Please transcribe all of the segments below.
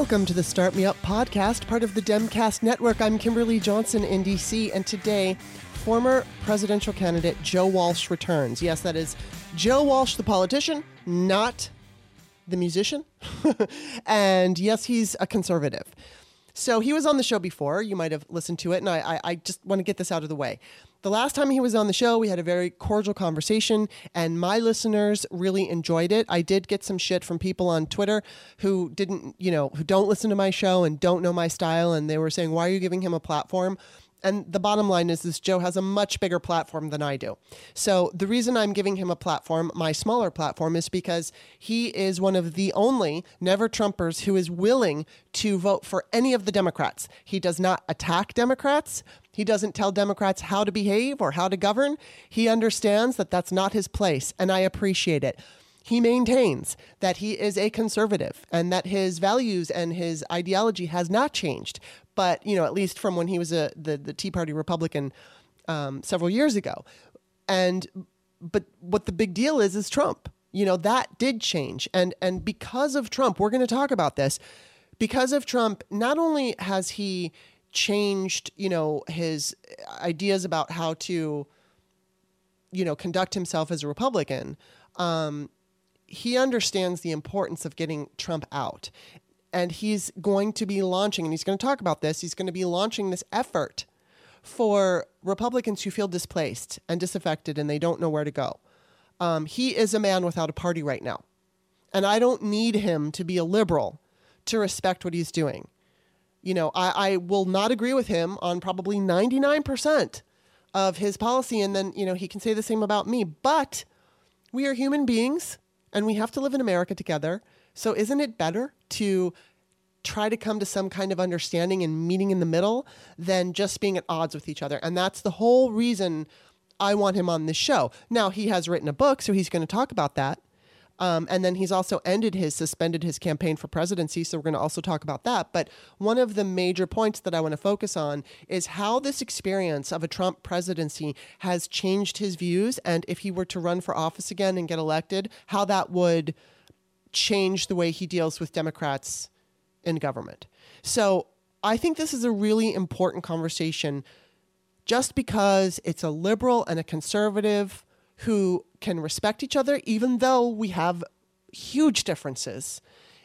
Welcome to the Start Me Up podcast, part of the Demcast network. I'm Kimberly Johnson in DC, and today, former presidential candidate Joe Walsh returns. Yes, that is Joe Walsh, the politician, not the musician. and yes, he's a conservative. So he was on the show before. You might have listened to it, and I, I, I just want to get this out of the way. The last time he was on the show, we had a very cordial conversation, and my listeners really enjoyed it. I did get some shit from people on Twitter who didn't, you know, who don't listen to my show and don't know my style, and they were saying, "Why are you giving him a platform?" And the bottom line is this Joe has a much bigger platform than I do. So the reason I'm giving him a platform, my smaller platform, is because he is one of the only never Trumpers who is willing to vote for any of the Democrats. He does not attack Democrats. He doesn't tell Democrats how to behave or how to govern. He understands that that's not his place, and I appreciate it. He maintains that he is a conservative and that his values and his ideology has not changed. But, you know, at least from when he was a, the, the Tea Party Republican um, several years ago. And, but what the big deal is, is Trump. You know, that did change. And, and because of Trump, we're going to talk about this. Because of Trump, not only has he changed, you know, his ideas about how to, you know, conduct himself as a Republican, um, he understands the importance of getting Trump out. And he's going to be launching, and he's going to talk about this, he's going to be launching this effort for Republicans who feel displaced and disaffected and they don't know where to go. Um, he is a man without a party right now. And I don't need him to be a liberal to respect what he's doing. You know, I, I will not agree with him on probably 99% of his policy. And then, you know, he can say the same about me. But we are human beings and we have to live in America together. So isn't it better to try to come to some kind of understanding and meeting in the middle than just being at odds with each other? And that's the whole reason I want him on this show. Now, he has written a book, so he's going to talk about that. Um, and then he's also ended his, suspended his campaign for presidency. So we're going to also talk about that. But one of the major points that I want to focus on is how this experience of a Trump presidency has changed his views. And if he were to run for office again and get elected, how that would change the way he deals with Democrats in government. So I think this is a really important conversation just because it's a liberal and a conservative who can respect each other, even though we have huge differences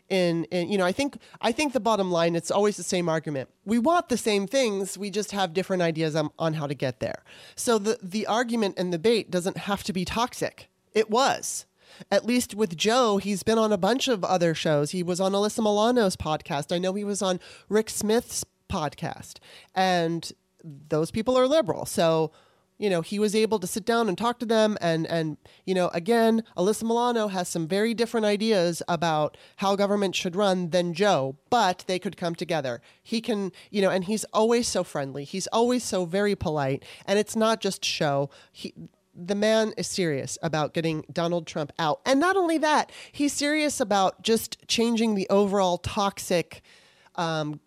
in in you know I think I think the bottom line it's always the same argument. We want the same things, we just have different ideas on, on how to get there. So the the argument and debate doesn't have to be toxic. It was. At least with Joe, he's been on a bunch of other shows. He was on Alyssa Milano's podcast. I know he was on Rick Smith's podcast. And those people are liberal. So you know, he was able to sit down and talk to them. And, and, you know, again, Alyssa Milano has some very different ideas about how government should run than Joe, but they could come together. He can, you know, and he's always so friendly. He's always so very polite. And it's not just show. He, the man is serious about getting Donald Trump out. And not only that, he's serious about just changing the overall toxic, um,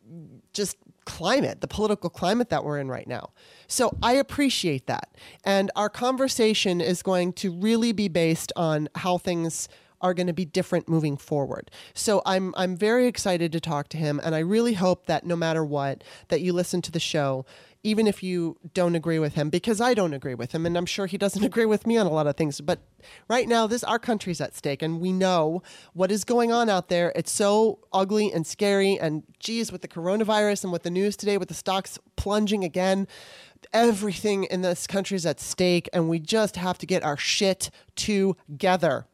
just climate, the political climate that we're in right now. So I appreciate that. And our conversation is going to really be based on how things are going to be different moving forward. So I'm I'm very excited to talk to him and I really hope that no matter what that you listen to the show even if you don't agree with him, because I don't agree with him, and I'm sure he doesn't agree with me on a lot of things. But right now, this our country's at stake, and we know what is going on out there. It's so ugly and scary, and geez, with the coronavirus and with the news today, with the stocks plunging again, everything in this country is at stake, and we just have to get our shit together.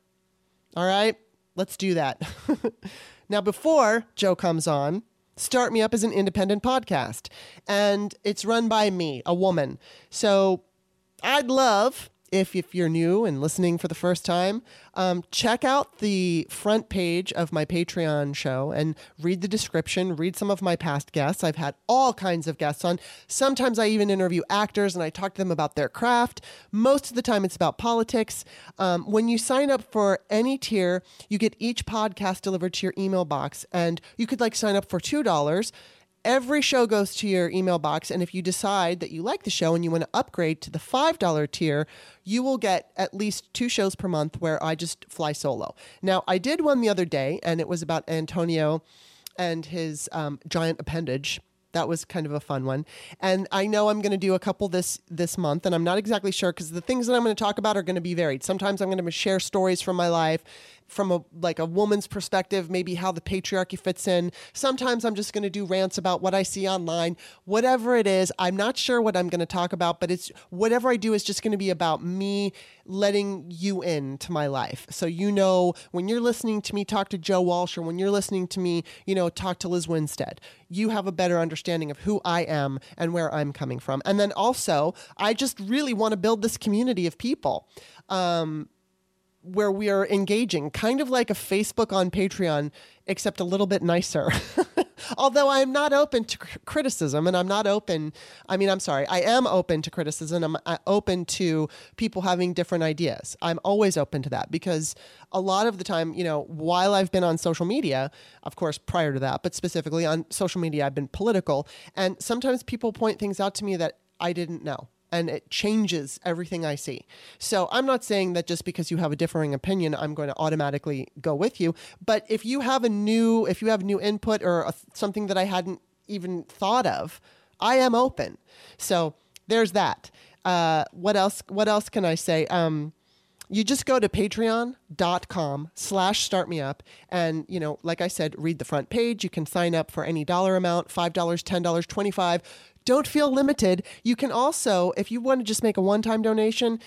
All right, let's do that. now, before Joe comes on. Start Me Up is an independent podcast, and it's run by me, a woman. So I'd love if, if you're new and listening for the first time, um, check out the front page of my Patreon show and read the description, read some of my past guests. I've had all kinds of guests on. Sometimes I even interview actors and I talk to them about their craft. Most of the time, it's about politics. Um, when you sign up for any tier, you get each podcast delivered to your email box, and you could like sign up for $2 Every show goes to your email box. And if you decide that you like the show and you want to upgrade to the $5 tier, you will get at least two shows per month where I just fly solo. Now, I did one the other day, and it was about Antonio and his um, giant appendage. That was kind of a fun one. And I know I'm going to do a couple this this month and I'm not exactly sure cuz the things that I'm going to talk about are going to be varied. Sometimes I'm going to share stories from my life from a like a woman's perspective, maybe how the patriarchy fits in. Sometimes I'm just going to do rants about what I see online. Whatever it is, I'm not sure what I'm going to talk about, but it's whatever I do is just going to be about me letting you in to my life. So you know when you're listening to me talk to Joe Walsh or when you're listening to me, you know, talk to Lizz Winstead, you have a better understanding of who I am and where I'm coming from. And then also, I just really want to build this community of people. Um, where we are engaging, kind of like a Facebook on Patreon, except a little bit nicer. Although I'm not open to criticism and I'm not open, I mean, I'm sorry, I am open to criticism. I'm uh, open to people having different ideas. I'm always open to that because a lot of the time, you know, while I've been on social media, of course, prior to that, but specifically on social media, I've been political. And sometimes people point things out to me that I didn't know and it changes everything I see. So I'm not saying that just because you have a differing opinion, I'm going to automatically go with you. But if you have a new, if you have new input or a, something that I hadn't even thought of, I am open. So there's that. Uh, what else? What else can I say? Um, you just go to patreon.com slash startmeup and you know like i said read the front page you can sign up for any dollar amount $5 $10 25 don't feel limited. You can also, if you want to just make a one time donation,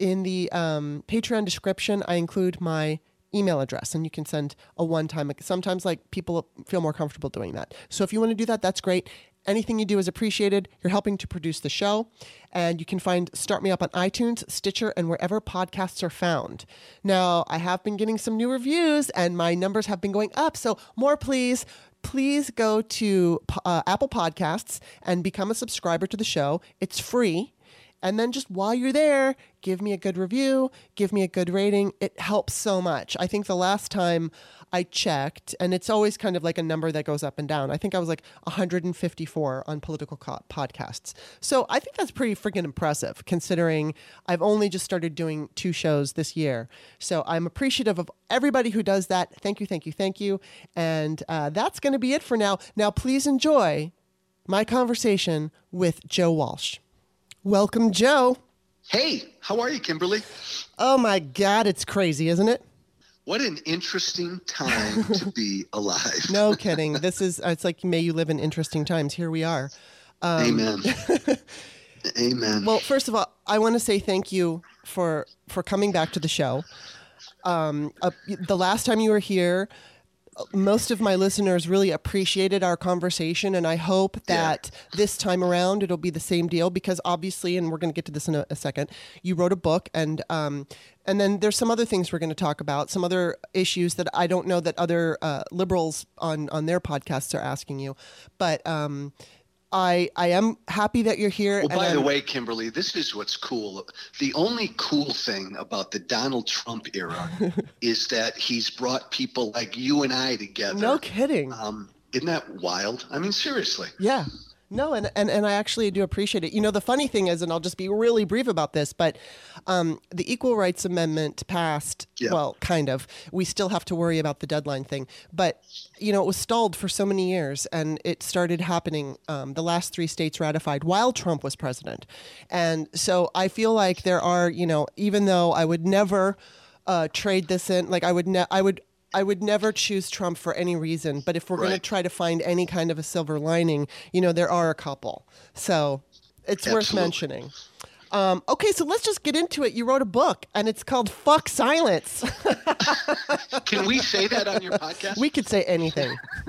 in the um, Patreon description, I include my email address and you can send a one time. Sometimes, like, people feel more comfortable doing that. So if you want to do that, that's great. Anything you do is appreciated. You're helping to produce the show. And you can find Start Me Up on iTunes, Stitcher, and wherever podcasts are found. Now, I have been getting some new reviews and my numbers have been going up. So, more please please go to uh, Apple Podcasts and become a subscriber to the show. It's free. And then just while you're there, give me a good review, give me a good rating. It helps so much. I think the last time I checked, and it's always kind of like a number that goes up and down. I think I was like 154 on political co- podcasts. So I think that's pretty freaking impressive considering I've only just started doing two shows this year. So I'm appreciative of everybody who does that. Thank you, thank you, thank you. And uh, that's going to be it for now. Now, please enjoy my conversation with Joe Walsh. Welcome, Joe. Hey, how are you, Kimberly? Oh my God, it's crazy, isn't it? What an interesting time to be alive. No kidding. This is it's like may you live in interesting times. Here we are. Amen. Amen. Well, first of all, I want to say thank you for for coming back to the show. Um, uh, the last time you were here, most of my listeners really appreciated our conversation, and I hope that this time around it'll be the same deal because obviously, and we're going to get to this in a, a second. You wrote a book, and um, and then there's some other things we're going to talk about, some other issues that I don't know that other uh, liberals on on their podcasts are asking you, but. Um, I, I am happy that you're here. Well, by the I'm- way, Kimberly, this is what's cool. The only cool thing about the Donald Trump era is that he's brought people like you and I together. no kidding. Um, isn't that wild? I mean, seriously. Yeah. No, and, and, and I actually do appreciate it. You know, the funny thing is, and I'll just be really brief about this, but um, the Equal Rights Amendment passed, Yeah. well, kind of. We still have to worry about the deadline thing. But, you know, it was stalled for so many years, and it started happening. Um, the last three states ratified while Trump was president. And so I feel like there are, you know, even though I would never uh, trade this in, like I would, ne- I would, I would never choose Trump for any reason, but if we're going to try to find any kind of a silver lining, you know, there are a couple. So it's worth mentioning. Um, okay, so let's just get into it. You wrote a book, and it's called Fuck Silence. Can we say that on your podcast? we could say anything.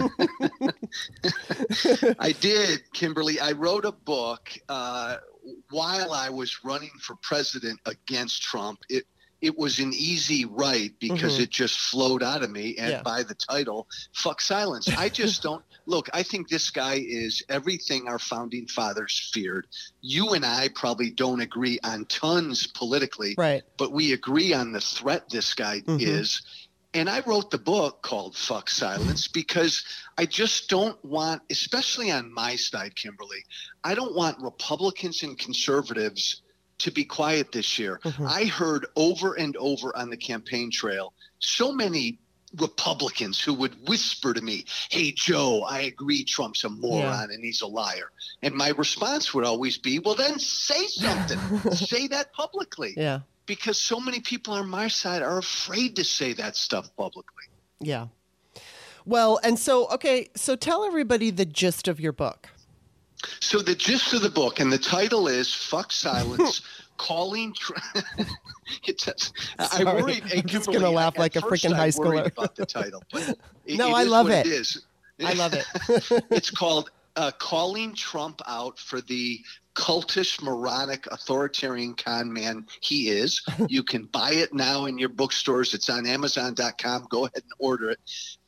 I did, Kimberly. I wrote a book uh, while I was running for president against Trump. It it was an easy write because it just flowed out of me, and Mm-hmm. Yeah. by the title, "Fuck Silence." I just don't look. I think this guy is everything our founding fathers feared. You and I probably don't agree on tons politically, Right. but we agree on the threat this guy Mhm. is. And I wrote the book called Fuck Silence because I just don't want, especially on my side, Kimberly, I don't want Republicans and conservatives to be quiet this year. Mhm. I heard over and over on the campaign trail so many Republicans who would whisper to me, Hey, Joe, I agree Trump's a moron and he's a liar. And my response would always be, Well, then say something. say that publicly Yeah. because so many people on my side are afraid to say that stuff publicly. Yeah. Well, and so, okay, so tell everybody the gist of your book. So the gist of the book, and the title is "Fuck Silence." Calling, tr- it does. I Sorry. worried. I'm just gonna laugh like a freaking high schooler. about the title, it- No, it I love it. It is. I love it. it's called uh, "Calling Trump Out for the Cultish, Moronic, Authoritarian Con Man He Is." You can buy it now in your bookstores. It's on Amazon.com. Go ahead and order it.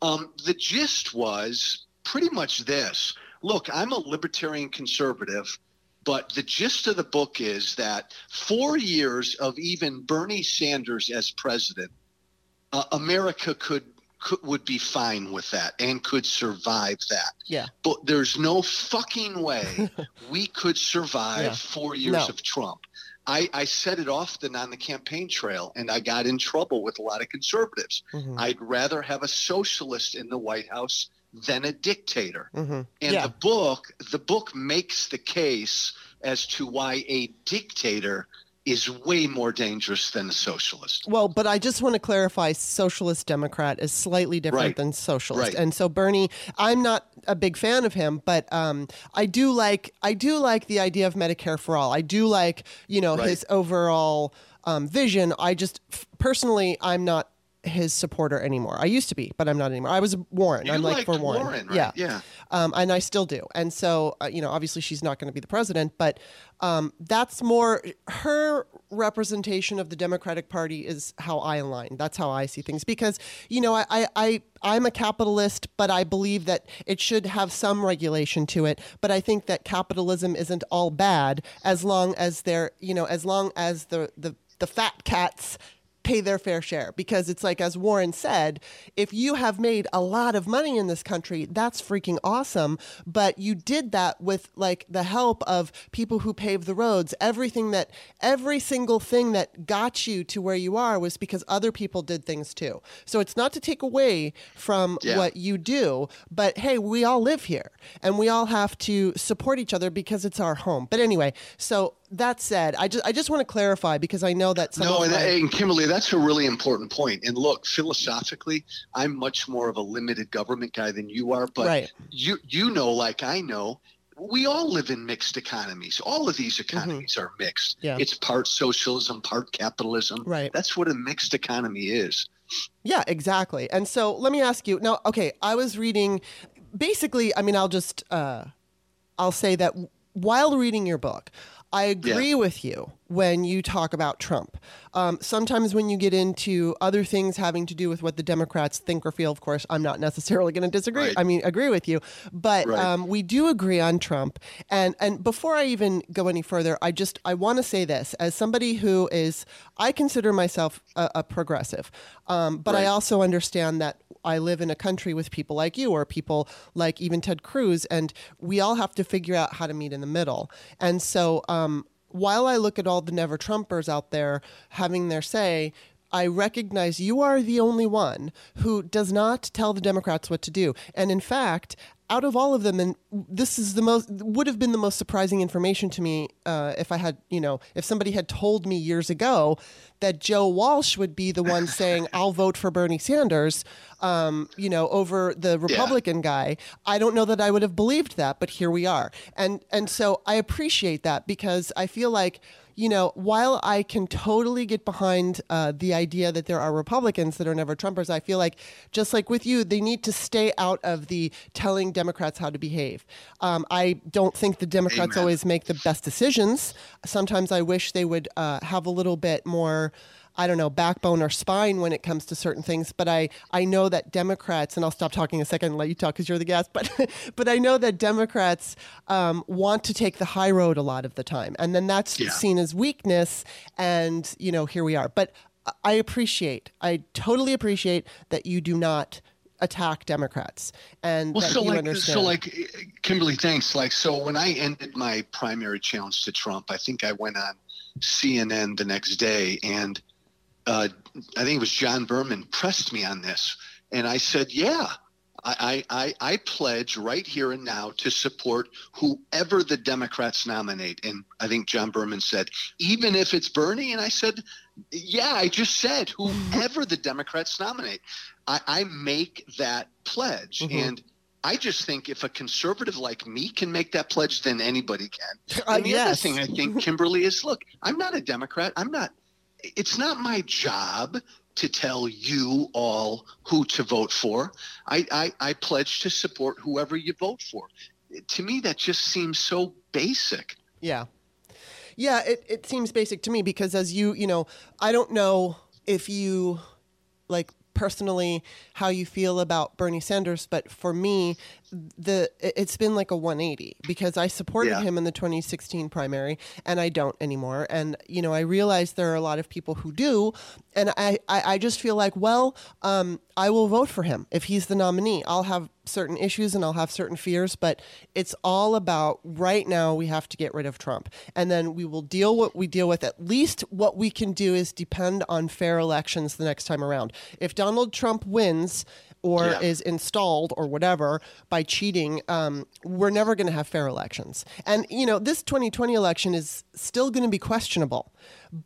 Um, the gist was pretty much this. Look, I'm a libertarian conservative. But the gist of the book is that four years of even Bernie Sanders as president, uh, America could, could would be fine with that and could survive that. Yeah. But there's no fucking way we could survive Yeah. four years No. of Trump. I, I said it often on the campaign trail, and I got in trouble with a lot of conservatives. Mhm. I'd rather have a socialist in the White House than a dictator. Mhm. And Yeah. the book, the book makes the case as to why a dictator is way more dangerous than a socialist. Well, but I just want to clarify socialist democrat is slightly different Right. than socialist. Right. And so Bernie, I'm not a big fan of him, but um, I do like I do like the idea of Medicare for all. I do like, you know, Right. his overall um, vision. I just f- personally I'm not his supporter anymore. I used to be, but I'm not anymore. I was Warren. You I'm like for Warren. Warren, right? Yeah. Yeah. Um, and I still do. And so, uh, you know, obviously she's not going to be the president, but um, that's more her representation of the Democratic Party is how I align. That's how I see things because, you know, I, I, I I'm a capitalist, but I believe that it should have some regulation to it. But I think that capitalism isn't all bad as long as they're, you know, as long as the the the fat cats pay their fair share because it's like as Warren said, if you have made a lot of money in this country, that's freaking awesome, but you did that with like the help of people who paved the roads. Everything that every single thing that got you to where you are was because other people did things too. So it's not to take away from Yeah. what you do, but hey, we all live here and we all have to support each other because it's our home. But anyway, so that said, I just I just want to clarify because I know that no, and, my- and Kimberly, that's a really important point. And look, philosophically, I'm much more of a limited government guy than you are. But Right. you you know, like I know, we all live in mixed economies. All of these Mm-hmm. economies are mixed. Yeah. It's part socialism, part capitalism. Right. That's what a mixed economy is. Yeah, exactly. And so let me ask you now. Okay, I was reading. Basically, I mean, I'll just uh, I'll say that while reading your book, I agree Yeah. with you when you talk about Trump. Um, sometimes when you get into other things having to do with what the Democrats think or feel, of course, I'm not necessarily going to disagree. Right. I mean, agree with you, but Right. um, we do agree on Trump. And and before I even go any further, I just I want to say this as somebody who is I consider myself a, a progressive, um, but I also understand that I live in a country with people like you or people like even Ted Cruz, and we all have to figure out how to meet in the middle. And so, um, while I look at all the never Trumpers out there having their say, I recognize you are the only one who does not tell the Democrats what to do. And in fact, out of all of them, and this is the most would have been the most surprising information to me uh, if I had, you know, if somebody had told me years ago that Joe Walsh would be the one saying, "I'll vote for Bernie Sanders," um, you know, over the Republican guy. I don't know that I would have believed that, but here we are, and and so I appreciate that because I feel like you know, while I can totally get behind uh, the idea that there are Republicans that are never Trumpers, I feel like, just like with you, they need to stay out of the telling Democrats how to behave. Um, I don't think the Democrats Amen. always make the best decisions. Sometimes I wish they would uh, have a little bit more. I don't know, backbone or spine when it comes to certain things. But I, I know that Democrats, and I'll stop talking a second and let you talk because you're the guest. But, but I know that Democrats um, want to take the high road a lot of the time, and then that's Yeah. seen as weakness. And you know, here we are. But I appreciate, I totally appreciate that you do not attack Democrats and Well, that so you like, understand. so like, Kimberly, thanks. Like, so when I ended my primary challenge to Trump, I think I went on CNN the next day, and uh, I think it was John Berman pressed me on this, and I said, yeah. I, I, I pledge right here and now to support whoever the Democrats nominate. And I think John Berman said, even if it's Bernie. And I said, yeah, I just said whoever the Democrats nominate. I, I make that pledge. Mhm. And I just think if a conservative like me can make that pledge, then anybody can. Uh, And the other thing I think, Kimberly, is look, I'm not a Democrat. I'm not. It's not my job to tell you all who to vote for. I, I, I pledge to support whoever you vote for. To me, that just seems so basic. Yeah. Yeah, it, it seems basic to me because as you, you know, I don't know if you like personally how you feel about Bernie Sanders, but for me, the it- it's been like a 180 because I supported Yeah. him in the 2016 primary and I don't anymore. And you know, I realize there are a lot of people who do, and I I, I just feel like, well, um, I will vote for him if he's the nominee. I'll have certain issues and I'll have certain fears, but it's all about right now we have to get rid of Trump. And then we will deal what we deal with. At least what we can do is depend on fair elections the next time around. If Donald Trump wins or Yeah. is installed or whatever by cheating, um, we're never going to have fair elections. And, you know, this 2020 election is still going to be questionable.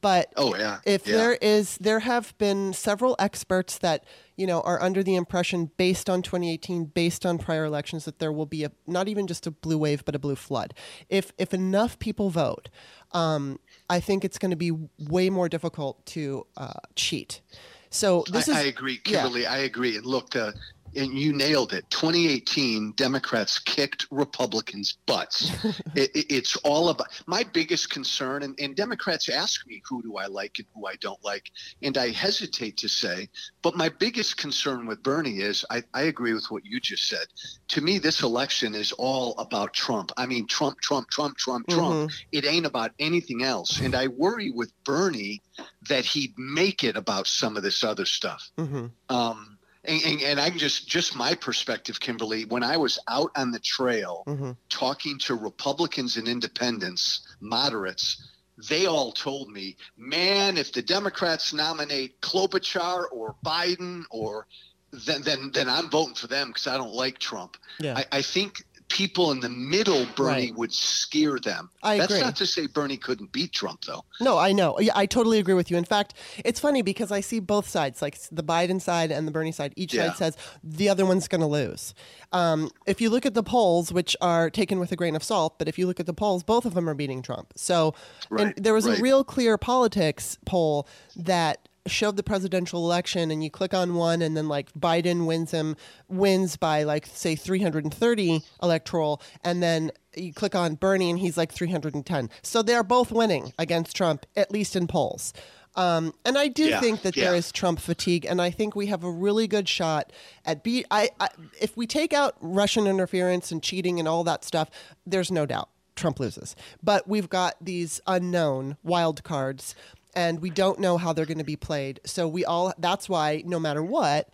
But Oh, yeah. if Yeah. there is, there have been several experts that, you know, are under the impression based on 2018, based on prior elections, that there will be a, not even just a blue wave, but a blue flood. If, if enough people vote, um, I think it's going to be way more difficult to uh, cheat. So this I, is I agree, yeah. Kimberly. I agree. And look, uh, and you nailed it. 2018, Democrats kicked Republicans' butts. it, it- it's all about my biggest concern. And, and Democrats ask me who do I like and who I don't like, and I hesitate to say. But my biggest concern with Bernie is I, I agree with what you just said. To me, this election is all about Trump. I mean, Trump, Trump, Trump, Trump, Trump. It ain't about anything else. And I worry with Bernie that he'd make it about some of this other stuff. Mhm. Um, and, and, and I can just just my perspective, Kimberly. When I was out on the trail Mhm. talking to Republicans and Independents, moderates, they all told me, "Man, if the Democrats nominate Klobuchar or Biden, or then then then I'm voting for them because I don't like Trump." Yeah. I, I think people in the middle, Bernie Right. would scare them. I That's agree. not to say Bernie couldn't beat Trump, though. No, I know. Yeah, I totally agree with you. In fact, it's funny because I see both sides, like the Biden side and the Bernie side. Each Yeah. side says the other one's going to lose. Um, if you look at the polls, which are taken with a grain of salt, but if you look at the polls, both of them are beating Trump. So and Right, there was right. a real clear politics poll that showed the presidential election and you click on one and then like Biden wins him wins by like say 330 electoral and then you click on Bernie and he's like 310 so they're both winning against Trump at least in polls um, and I do Yeah, think that there yeah. is Trump fatigue and I think we have a really good shot at beat I, I if we take out Russian interference and cheating and all that stuff there's no doubt Trump loses. But we've got these unknown wild cards and we don't know how they're going to be played. So we all that's why no matter what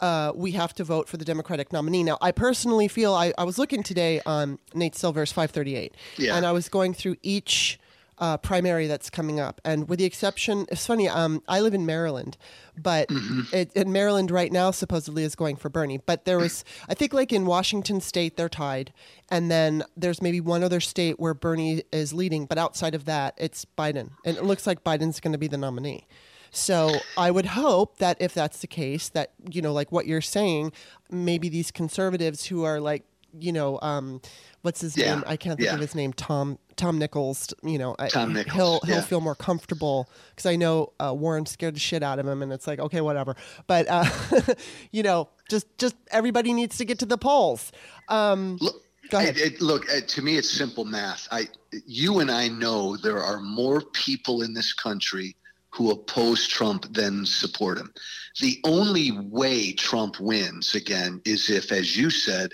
uh, we have to vote for the Democratic nominee. Now, I personally feel I, I was looking today on Nate Silver's 538, Yeah. and I was going through each uh, primary that's coming up. And with the exception, it's funny, um, I live in Maryland, but it, in Maryland right now supposedly is going for Bernie. But there was, I think, like in Washington State, they're tied, and then there's maybe one other state where Bernie is leading, but outside of that, it's Biden, and it looks like Biden's going to be the nominee. So I would hope that if that's the case, that you know, like what you're saying, maybe these conservatives who are like, you know, um, what's his Yeah, name? I can't think yeah. of his name. Tom Tom Nichols. You know, I- Tom Nichols, He'll he'll yeah. feel more comfortable because I know uh, Warren scared the shit out of him, and it's like okay, whatever. But uh, you know, just just everybody needs to get to the polls. Um, Look, Go ahead. It, it- look, uh, to me, it's simple math. I, you and I know there are more people in this country who oppose Trump than support him. The only way Trump wins again is if, as you said,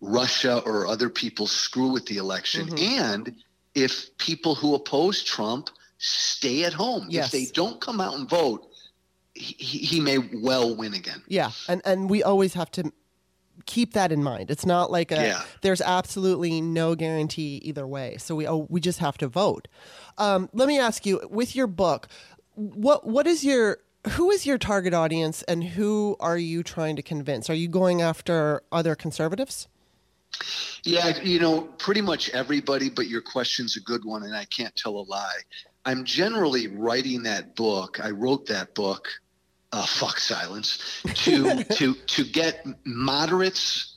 Russia or other people screw with the election, Mm-hmm. and if people who oppose Trump stay at home. Yes. If they don't come out and vote, he, he may well win again. Yeah, and and we always have to keep that in mind. It's not like a Yeah. there's absolutely no guarantee either way. So we oh, we just have to vote. Um, let me ask you, with your book, what what is your who is your target audience and who are you trying to convince? Are you going after other conservatives? Yeah, you know, pretty much everybody, but your question's a good one, and I can't tell a lie. I'm generally writing that book. I wrote that book, uh, fuck silence, to to to get moderates,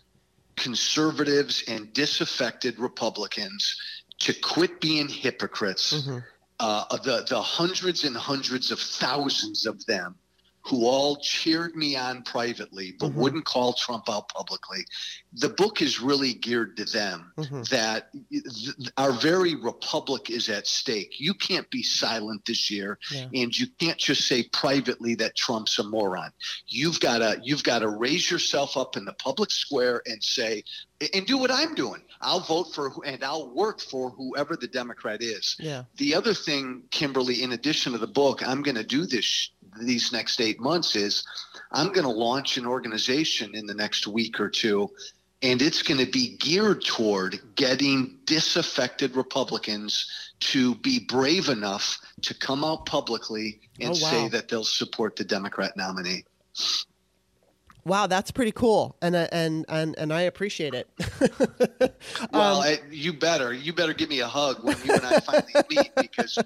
conservatives, and disaffected Republicans to quit being hypocrites. Uh, the the hundreds and hundreds of thousands of them who all cheered me on privately but mm-hmm. wouldn't call Trump out publicly. The book is really geared to them mm-hmm. that th- our very republic is at stake. You can't be silent this year Yeah. and you can't just say privately that Trump's a moron. You've got to you've got to raise yourself up in the public square and say and do what I'm doing. I'll vote for and I'll work for whoever the Democrat is. Yeah. The other thing, Kimberly, in addition to the book, I'm going to do this these next eight months is I'm going to launch an organization in the next week or two, and it's going to be geared toward getting disaffected Republicans to be brave enough to come out publicly and Oh, wow. say that they'll support the Democrat nominee. Wow, that's pretty cool, and uh, and and and I appreciate it. Well, Um, I, you better you better give me a hug when you and I finally meet because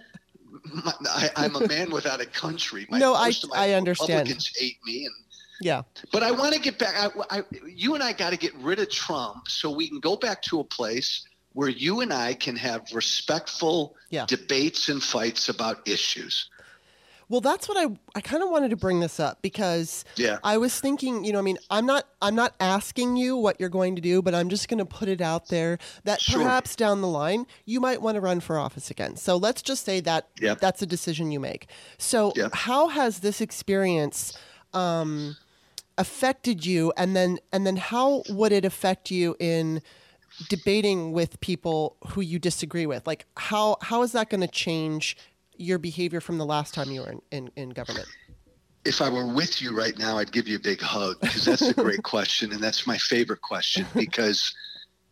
I, I'm a man without a country. My, No, I- I understand. Republicans hate me, and yeah. but I want to get back. I, I, you and I got to get rid of Trump so we can go back to a place where you and I can have respectful Yeah. debates and fights about issues. Well, that's what I I kind of wanted to bring this up because Yeah. I was thinking, you know, I mean, I'm not I'm not asking you what you're going to do, but I'm just going to put it out there that Sure. perhaps down the line you might want to run for office again. So let's just say that Yep. that's a decision you make. So Yep. how has this experience um, affected you, and then and then how would it affect you in debating with people who you disagree with? Like how how is that going to change your behavior from the last time you were in, in, in government? If I were with you right now, I'd give you a big hug because that's a great question, and that's my favorite question because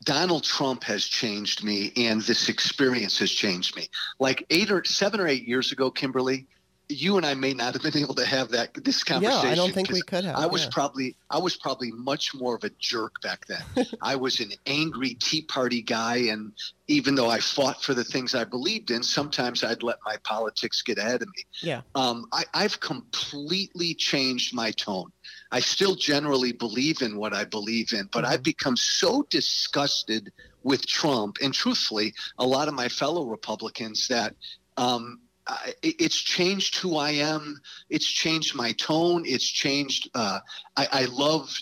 Donald Trump has changed me, and this experience has changed me. Like eight or seven or eight years ago, Kimberly, you and I may not have been able to have that this conversation. Yeah, I don't think we could have. I was yeah. probably I was probably much more of a jerk back then. I was an angry Tea Party guy, and even though I fought for the things I believed in, sometimes I'd let my politics get ahead of me. Yeah. Um, I, I've completely changed my tone. I still generally believe in what I believe in, but Mm-hmm. I've become so disgusted with Trump, and truthfully, a lot of my fellow Republicans that um, I, it- it's changed who I am. It's changed my tone. It's changed. Uh, I, I love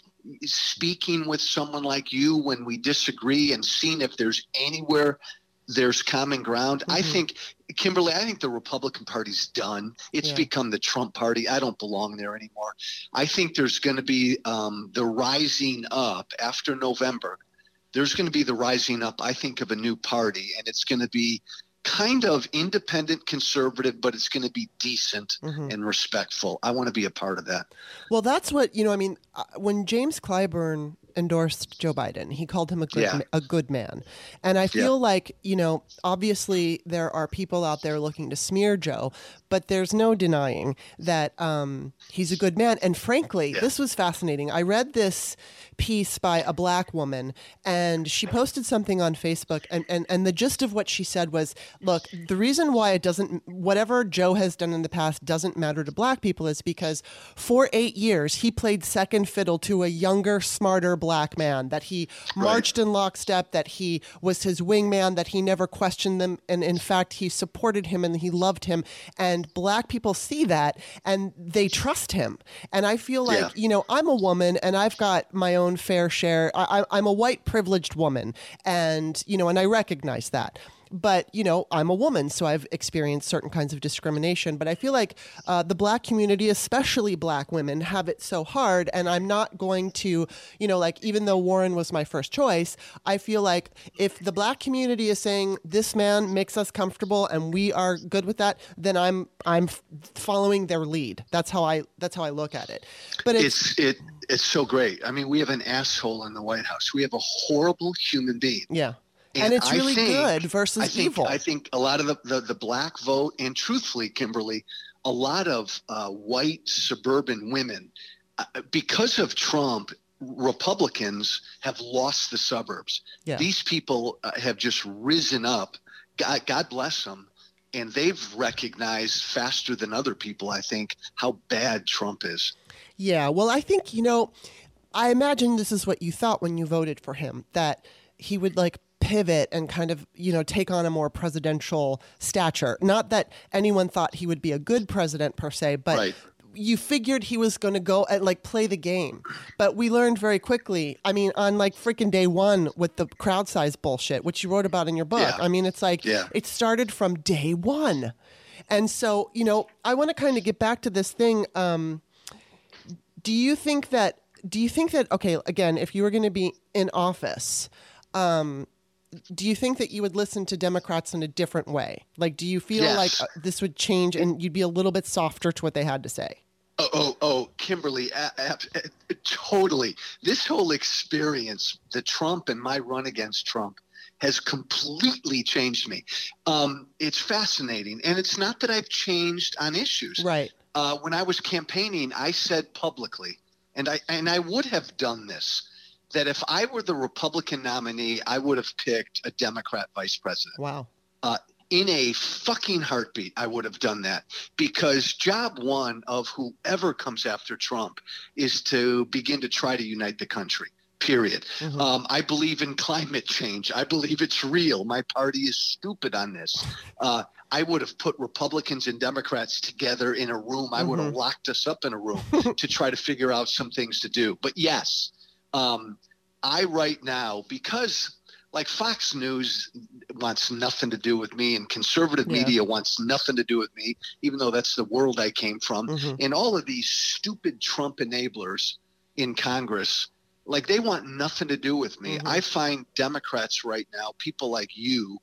speaking with someone like you when we disagree and seeing if there's anywhere there's common ground. I Mhm. think, Kimberly, I think the Republican Party's done. It's Yeah. become the Trump Party. I don't belong there anymore. I think there's going to be um, the rising up after November. There's going to be the rising up, I think, of a new party, and it's going to be kind of independent conservative, but it's going to be decent Mhm. and respectful. I want to be a part of that. Well, that's what you know. I mean, uh, when James Clyburn endorsed Joe Biden, he called him a good Yeah. ma- a good man, and I feel like you know, obviously there are people out there looking to smear Joe, but there's no denying that um, he's a good man. And frankly, this was fascinating. I read this piece by a black woman, and she posted something on Facebook, and and and the gist of what she said was, look, the reason why it doesn't, whatever Joe has done in the past, doesn't matter to black people is because for eight years he played second fiddle to a younger, smarter black man. That he marched in lockstep. That he was his wingman. That he never questioned them, and in fact he supported him and he loved him. And black people see that and they trust him. And I feel like Yeah. you know I'm a woman and I've got my own fair share. I, I- I'm a white privileged woman, and you know, and I recognize that. But you know, I'm a woman, so I've experienced certain kinds of discrimination. But I feel like uh, the black community, especially black women, have it so hard. And I'm not going to, you know, like even though Warren was my first choice, I feel like if the black community is saying this man makes us comfortable and we are good with that, then I'm I'm following their lead. That's how I that's how I look at it. But it's, It's it it's so great. I mean, we have an asshole in the White House. We have a horrible human being. yeah. And, it's I really think- good versus I think, evil. I think a lot of the, the, the black vote, and truthfully, Kimberly, a lot of uh, white suburban women, uh, because of Trump, Republicans have lost the suburbs. Yeah. These people uh, have just risen up. God, God bless them. And they've recognized faster than other people, I think, how bad Trump is. Yeah, well, I think, you know, I imagine this is what you thought when you voted for him that he would like pivot and kind of, you know, take on a more presidential stature. Not that anyone thought he would be a good president per se, but Right. you figured he was going to go and like play the game. But we learned very quickly, I mean, on like freaking day one with the crowd size bullshit, which you wrote about in your book. Yeah. I mean, it's like Yeah. it started from day one. And so, you know, I want to kind of get back to this thing. Um, do you think that do you think that okay again if you were going to be in office um do you think that you would listen to democrats in a different way like do you feel Yes. like uh, this would change and you'd be a little bit softer to what they had to say Oh, oh, oh, Kimberly, a- a- a- totally. This whole experience, the Trump and my run against Trump, has completely changed me. Um, it's fascinating, and it's not that I've changed on issues. right Uh, when I was campaigning, I said publicly, and I and I would have done this, that if I were the Republican nominee, I would have picked a Democrat vice president wow in a fucking heartbeat, I would have done that because job one of whoever comes after Trump is to begin to try to unite the country. Period. Mhm. Um, I believe in climate change. I believe it's real. My party is stupid on this. Uh, I would have put Republicans and Democrats together in a room. I would have locked us up in a room to try to figure out some things to do. But yes, um, I right now because like Fox News wants nothing to do with me, and conservative Yeah. media wants nothing to do with me, even though that's the world I came from. Mhm. And all of these stupid Trump enablers in Congress, like they want nothing to do with me. Mhm. I find Democrats right now, people like you,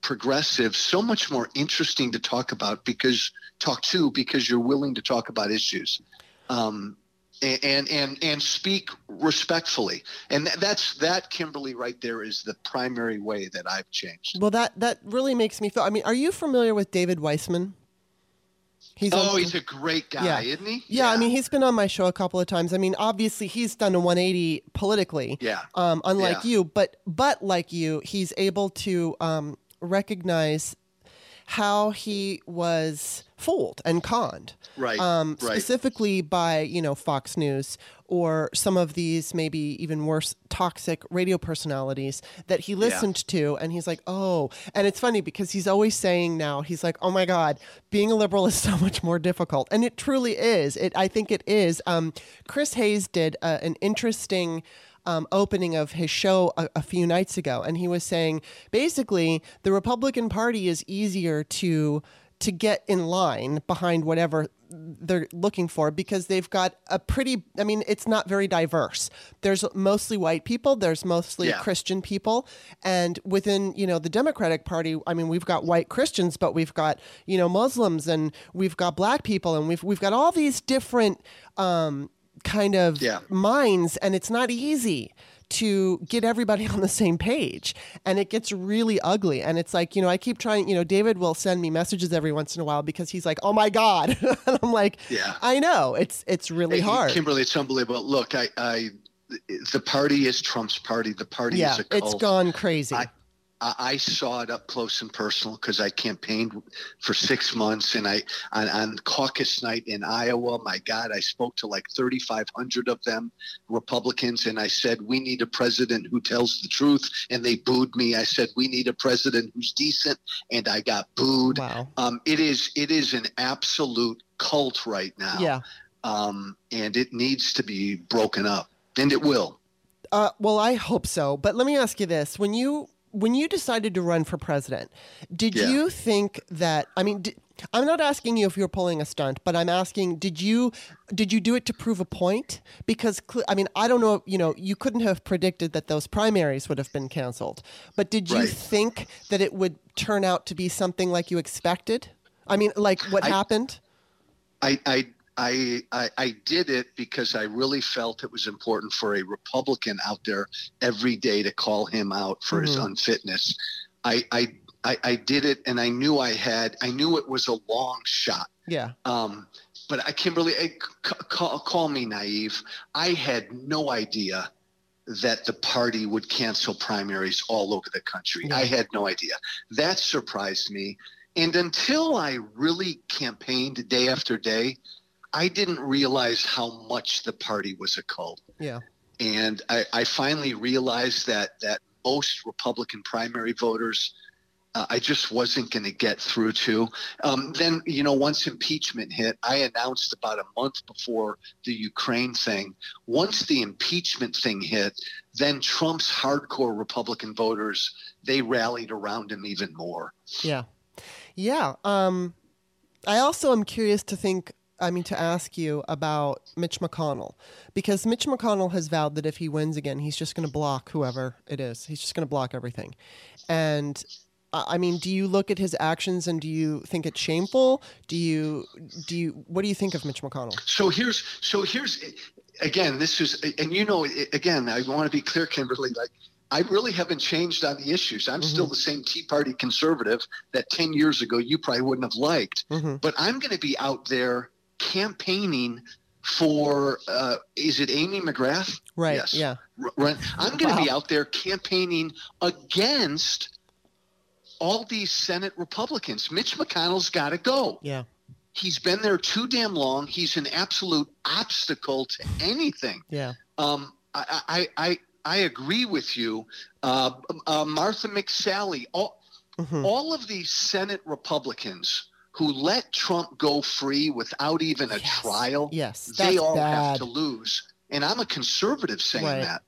progressive, so much more interesting to talk about because talk to because you're willing to talk about issues. Um, and and and speak respectfully and that's that kimberly right there is the primary way that i've changed well that that really makes me feel i mean are you familiar with david weissman He's oh, on- he's a great guy, Yeah. isn't he? Yeah, I mean, he's been on my show a couple of times. I mean, obviously, he's done a 180 politically. Yeah. Um, unlike Yeah. you, but but like you, he's able to um, recognize how he was fooled and conned. Right, Um, right. Specifically by you know Fox News or some of these maybe even worse toxic radio personalities that he listened to, and he's like, oh, and it's funny because he's always saying now he's like, oh my god, being a liberal is so much more difficult, and it truly is. It I think it is. Um, Chris Hayes did uh, an interesting um, opening of his show a, a few nights ago, and he was saying basically the Republican Party is easier to to get in line behind whatever they're looking for because they've got a pretty I mean it's not very diverse. There's mostly white people, there's mostly Yeah. Christian people and within, you know, the Democratic Party, I mean we've got white Christians but we've got, you know, Muslims and we've got black people and we've we've got all these different um kind of Yeah. minds and it's not easy to get everybody on the same page and it gets really ugly and it's like you know i keep trying you know david will send me messages every once in a while because he's like oh my god and i'm like Yeah. i know it's it's really Hey, hard Kimberley, it's unbelievable. Look, I, I, the party is Trump's party. The party yeah is a cult. it's gone crazy I, I I saw it up close and personal because I campaigned for six months, and I on, on caucus night in Iowa. My God, I spoke to like 3,500 of them, Republicans, and I said, "We need a president who tells the truth," and they booed me. I said, "We need a president who's decent," and I got booed. wow Um, it is it is an absolute cult right now. yeah Um, and it needs to be broken up, and it will. Uh, well, I hope so. But let me ask you this: when you when you decided to run for president, did Yeah. you think that? I mean, di I'm not asking you if you're pulling a stunt, but I'm asking: did you did you do it to prove a point? Because I mean, I don't know. You know, you couldn't have predicted that those primaries would have been canceled. But did you Right. think that it would turn out to be something like you expected? I mean, like what I- happened? I, I, I, I, I did it because I really felt it was important for a Republican out there every day to call him out for his unfitness. I, I, I, I did it, and I knew I had. I knew it was a long shot. Yeah. Um, but I, Kimberley, I, c- call, call me naive. I had no idea that the party would cancel primaries all over the country. I had no idea. That surprised me. And until I really campaigned day after day, I didn't realize how much the party was a cult. Yeah. And I, I finally realized that that most Republican primary voters, uh, I just wasn't going to get through to. Um, then, you know, once impeachment hit, I announced about a month before the Ukraine thing. Once the impeachment thing hit, then Trump's hardcore Republican voters they rallied around him even more. Yeah. Yeah. Um, I also am curious to think, I mean, to ask you about Mitch McConnell, because Mitch McConnell has vowed that if he wins again, he's just going to block whoever it is. He's just going to block everything. And I mean, do you look at his actions and do you think it's shameful? Do you, do you, what do you think of Mitch McConnell? So here's so here's again this is and you know again I want to be clear Kimberley like I really haven't changed on the issues. I'm still the same Tea Party conservative that 10 years ago you probably wouldn't have liked. Mhm. But I'm going to be out there campaigning for uh, is it Amy McGrath? Right. Yes. Yeah. Right. I'm going to be out there campaigning against all these Senate Republicans. Mitch McConnell's got to go. Yeah. He's been there too damn long. He's an absolute obstacle to anything. Yeah. Um, I, I, I, I agree with you. Uh, uh, Martha McSally, all, Mhm. all of these Senate Republicans who let Trump go free without even a Yes. trial, Yes. they all have to lose. And I'm a conservative saying Right. that.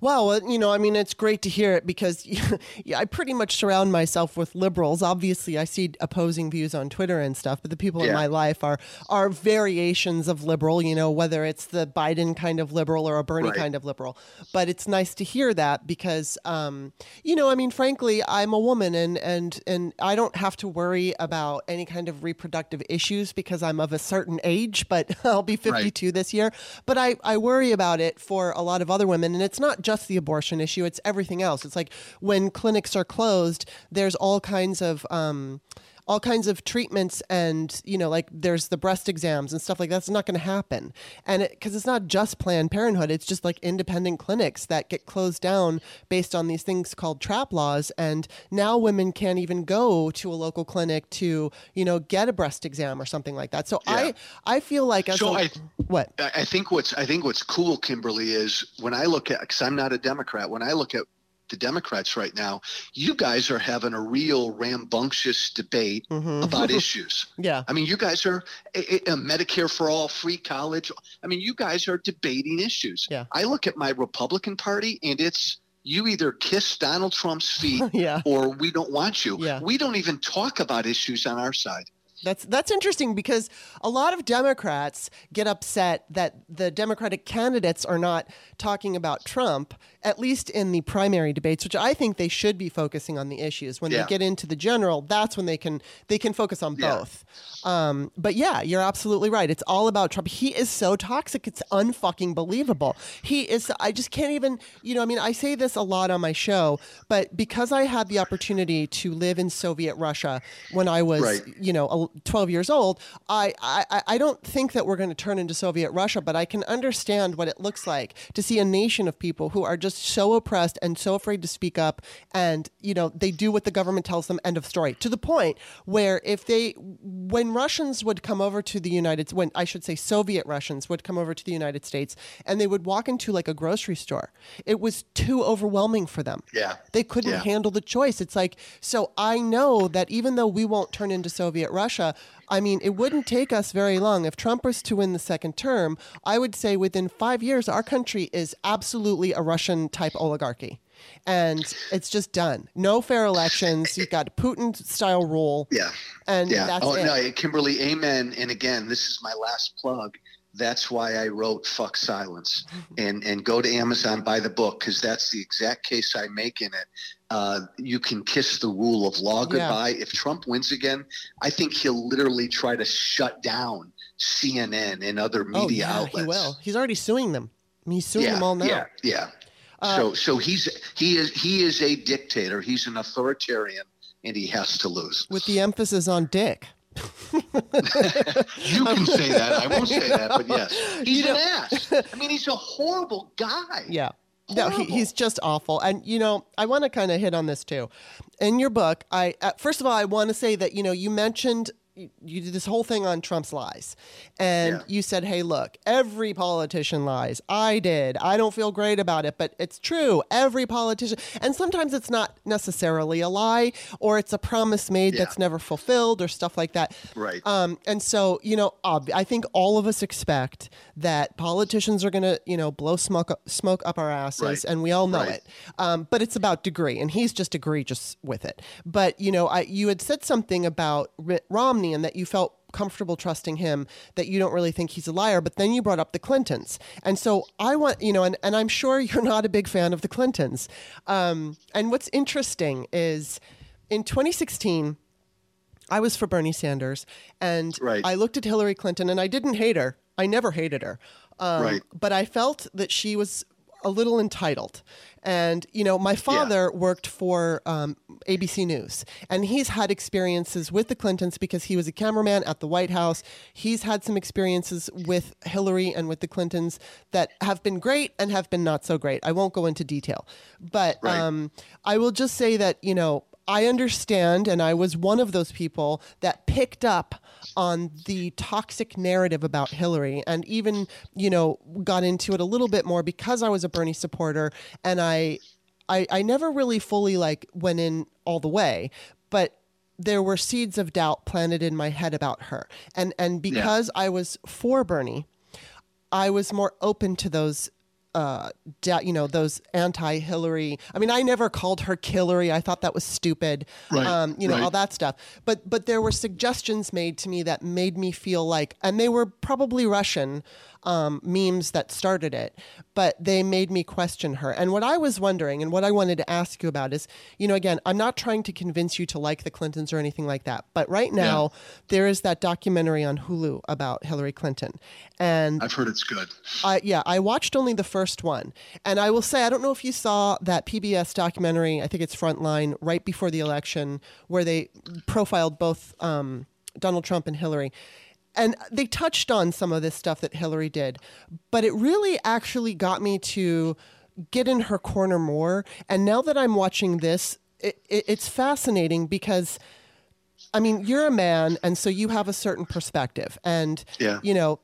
Well, uh, you know, I mean, it's great to hear it because yeah, I pretty much surround myself with liberals. Obviously, I see opposing views on Twitter and stuff, but the people in my life are are variations of liberal. You know, whether it's the Biden kind of liberal or a Bernie Right. kind of liberal. But it's nice to hear that because, um, you know, I mean, frankly, I'm a woman and and and I don't have to worry about any kind of reproductive issues because I'm of a certain age. But I'll be 52 this year. But I I worry about it for a lot of other women, and it's not just the abortion issue; it's everything else. It's like when clinics are closed, there's all kinds of um, all kinds of treatments and you know like there's the breast exams and stuff like that's not going to happen. And because it's not just planned parenthood it's just like independent clinics that get closed down based on these things called trap laws. And now women can't even go to a local clinic to you know get a breast exam or something like that. So i i feel like as So a- I- what? I I think what's I think what's cool, Kimberley, is when I look at because I'm not a Democrat. When I look at the Democrats right now, you guys are having a real rambunctious debate Mhm. about issues. yeah I mean, you guys are a, a Medicare for all, free college. I mean, you guys are debating issues. Yeah. I look at my Republican Party, and it's you either kiss Donald Trump's feet yeah or we don't want you. Yeah. We don't even talk about issues on our side. That's that's interesting because a lot of Democrats get upset that the Democratic candidates are not talking about Trump, at least in the primary debates, which I think they should be focusing on the issues. When Yeah. they get into the general, that's when they can they can focus on Yeah. both. Um, but yeah, you're absolutely right. It's all about Trump. He is so toxic. It's unfucking believable. He is. I just can't even. You know. I mean, I say this a lot on my show, but because I had the opportunity to live in Soviet Russia when I was, Right. you know, 12 years old, I I, I- I don't think that we're going to turn into Soviet Russia, but I can understand what it looks like to see a nation of people who are just so oppressed and so afraid to speak up, and you know, they do what the government tells them. End of story. To the point where if they, when Russians would come over to the United, when I should say Soviet Russians would come over to the United States, and they would walk into like a grocery store, it was too overwhelming for them. Yeah. They couldn't Yeah. handle the choice. It's like, so I know that even though we won't turn into Soviet Russia, I mean, it wouldn't take us very long. If Trump was to win the second term, I would say within five years, our country is absolutely a Russian type oligarchy. And it's just done. No fair elections. You've got Putin style rule. Yeah. And yeah. that's oh it. no, Kimberley, amen. And again, this is my last plug. That's why I wrote "Fuck Silence" and and go to Amazon buy the book because that's the exact case I make in it. Uh, you can kiss the rule of law Yeah. goodbye. If Trump wins again, I think he'll literally try to shut down CNN and other media oh, media yeah, outlets. he will. He's already suing them. I mean, he's suing yeah, them all now. Yeah, yeah. Uh, so so he's he is he is a dictator. He's an authoritarian, and he has to lose. With the emphasis on dick. You can say that. I won't say that, but yes, he's You an ass. I mean, he's a horrible guy. Yeah. No, he, he's just awful. And, you know, I want to kind of hit on this too. In your book, I, uh, first of all, I want to say that, you know, you mentioned you did this whole thing on Trump's lies. And Yeah. you said, hey, look, every politician lies. I did. I don't feel great about it, but it's true. Every politician. And sometimes it's not necessarily a lie or it's a promise made Yeah. that's never fulfilled or stuff like that. Right. Um, and so, you know, ob- I think all of us expect that politicians are going to, you know, blow smoke up, smoke up our asses, Right. and we all know Right. it. Um, but it's about degree, and he's just egregious with it. But you know, I, you had said something about Mitt Romney and that you felt comfortable trusting him that you don't really think he's a liar but then you brought up the clintons and so i want you know and, and i'm sure you're not a big fan of the clintons um, and what's interesting is in 2016 I was for Bernie Sanders, and Right. I looked at Hillary Clinton, and I didn't hate her. I never hated her, um, Right. but I felt that she was a little entitled. And you know, my father worked for um, ABC News, and he's had experiences with the Clintons because he was a cameraman at the White House. He's had some experiences with Hillary and with the Clintons that have been great and have been not so great. I won't go into detail, but Right. um, I will just say that you know I understand, and I was one of those people that picked up on the toxic narrative about Hillary and even, you know, got into it a little bit more because I was a Bernie supporter and I I, I never really fully like went in all the way, but there were seeds of doubt planted in my head about her. And and because I was for Bernie, I was more open to those uh, da- you know, those anti-Hillary. I mean, I never called her Killary. I thought that was stupid. Right, Um, you know, right. all that stuff. But but there were suggestions made to me that made me feel like, and they were probably Russian um, memes that started it, but they made me question her. And what I was wondering, and what I wanted to ask you about is, you know, again, I'm not trying to convince you to like the Clintons or anything like that. But right now, there is that documentary on Hulu about Hillary Clinton, and I've heard it's good. I yeah, I watched only the first first one. And I will say, I don't know if you saw that PBS documentary, I think it's Frontline, right before the election, where they profiled both um, Donald Trump and Hillary. And they touched on some of this stuff that Hillary did, but it really actually got me to get in her corner more. And now that I'm watching this, it, it, it's fascinating because. I mean, you're a man, and so you have a certain perspective, and Yeah. you know,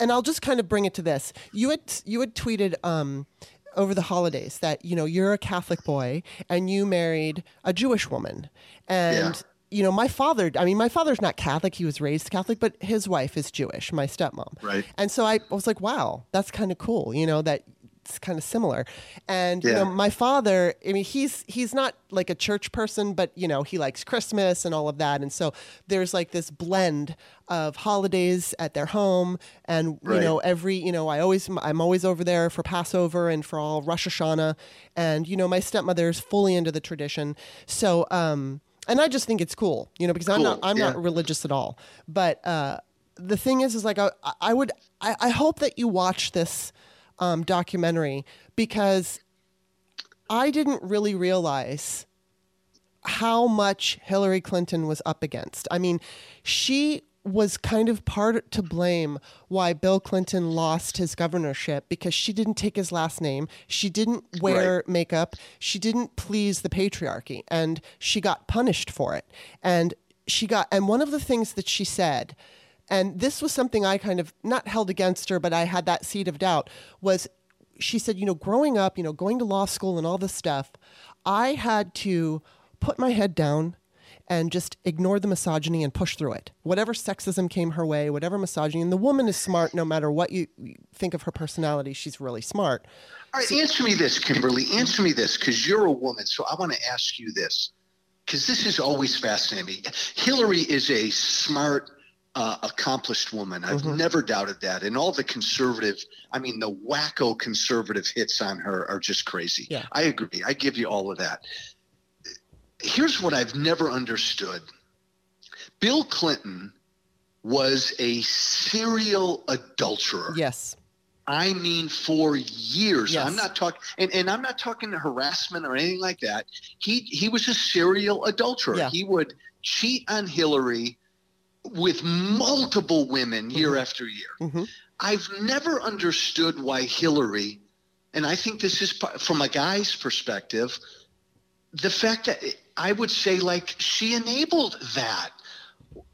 and I'll just kind of bring it to this. You had you had tweeted um, over the holidays that you know you're a Catholic boy and you married a Jewish woman, and. You know my father. I mean, my father's not Catholic; he was raised Catholic, but his wife is Jewish, my stepmom. Right. And so I was like, wow, that's kind of cool. You know that. It's kind of similar, and you know my father. I mean, he's he's not like a church person, but you know he likes Christmas and all of that, and so there's like this blend of holidays at their home, and you know every you know I always I'm always over there for Passover and for all Rosh Hashanah, and you know my stepmother's fully into the tradition, so um and I just think it's cool, you know, because I'm not I'm not religious at all, but uh the thing is is like I, I would I, I hope that you watch this um, documentary because I didn't really realize how much Hillary Clinton was up against. I mean, she was kind of part to blame why Bill Clinton lost his governorship because she didn't take his last name. She didn't wear Right. makeup. She didn't please the patriarchy and she got punished for it. And she got and one of the things that she said and this was something I kind of not held against her, but I had that seed of doubt was she said, you know, growing up, you know, going to law school and all this stuff, I had to put my head down and just ignore the misogyny and push through it. Whatever sexism came her way, whatever misogyny, and the woman is smart no matter what you think of her personality, she's really smart. All right, answer me this, Kimberley. Answer me this, because you're a woman. So I want to ask you this, because this is always fascinating. Hillary is a smart, uh, accomplished woman. I've Mm-hmm. never doubted that. And all the conservative, I mean, the wacko conservative hits on her are just crazy. Yeah. I agree. I give you all of that. Here's what I've never understood Bill Clinton was a serial adulterer. Yes. I mean, for years. Yes. I'm not talking, and, and I'm not talking harassment or anything like that. He he was a serial adulterer. Yeah. He would cheat on Hillary with multiple women year after year. Mhm. I've never understood why Hillary, and I think this is from a guy's perspective, the fact that I would say like she enabled that.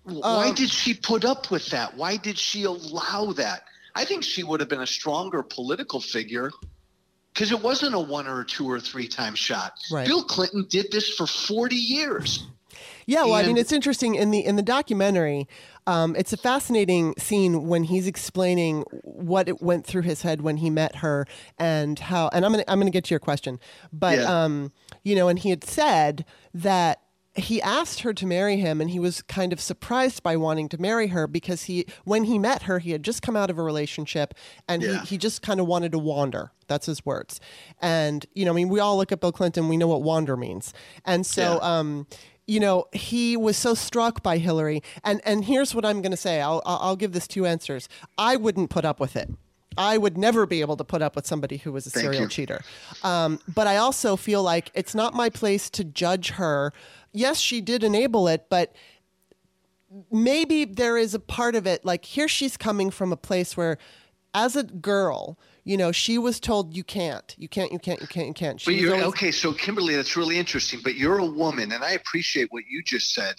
Why Um, did she put up with that? Why did she allow that? I think she would have been a stronger political figure because it wasn't a one or a two or three time shot. Right. Bill Clinton did this for 40 years. Yeah, well, I mean, it's interesting in the in the documentary. Um, it's a fascinating scene when he's explaining what it went through his head when he met her and how. And I'm gonna I'm gonna get to your question, but Yeah. um, you know, and he had said that he asked her to marry him and he was kind of surprised by wanting to marry her because he when he met her he had just come out of a relationship and Yeah. he, he just kind of wanted to wander that's his words and you know i mean we all look at bill clinton we know what wander means and so Yeah. um you know he was so struck by hillary and and here's what i'm going to say I'll, I'll give this two answers i wouldn't put up with it I would never be able to put up with somebody who was a Thank serial you. cheater. Um, but I also feel like it's not my place to judge her. Yes, she did enable it, but maybe there is a part of it like here she's coming from a place where as a girl you know she was told you can't you can't you can't you can't you can't But you're always- okay. So, Kimberley, that's really interesting. But you're a woman, and I appreciate what you just said.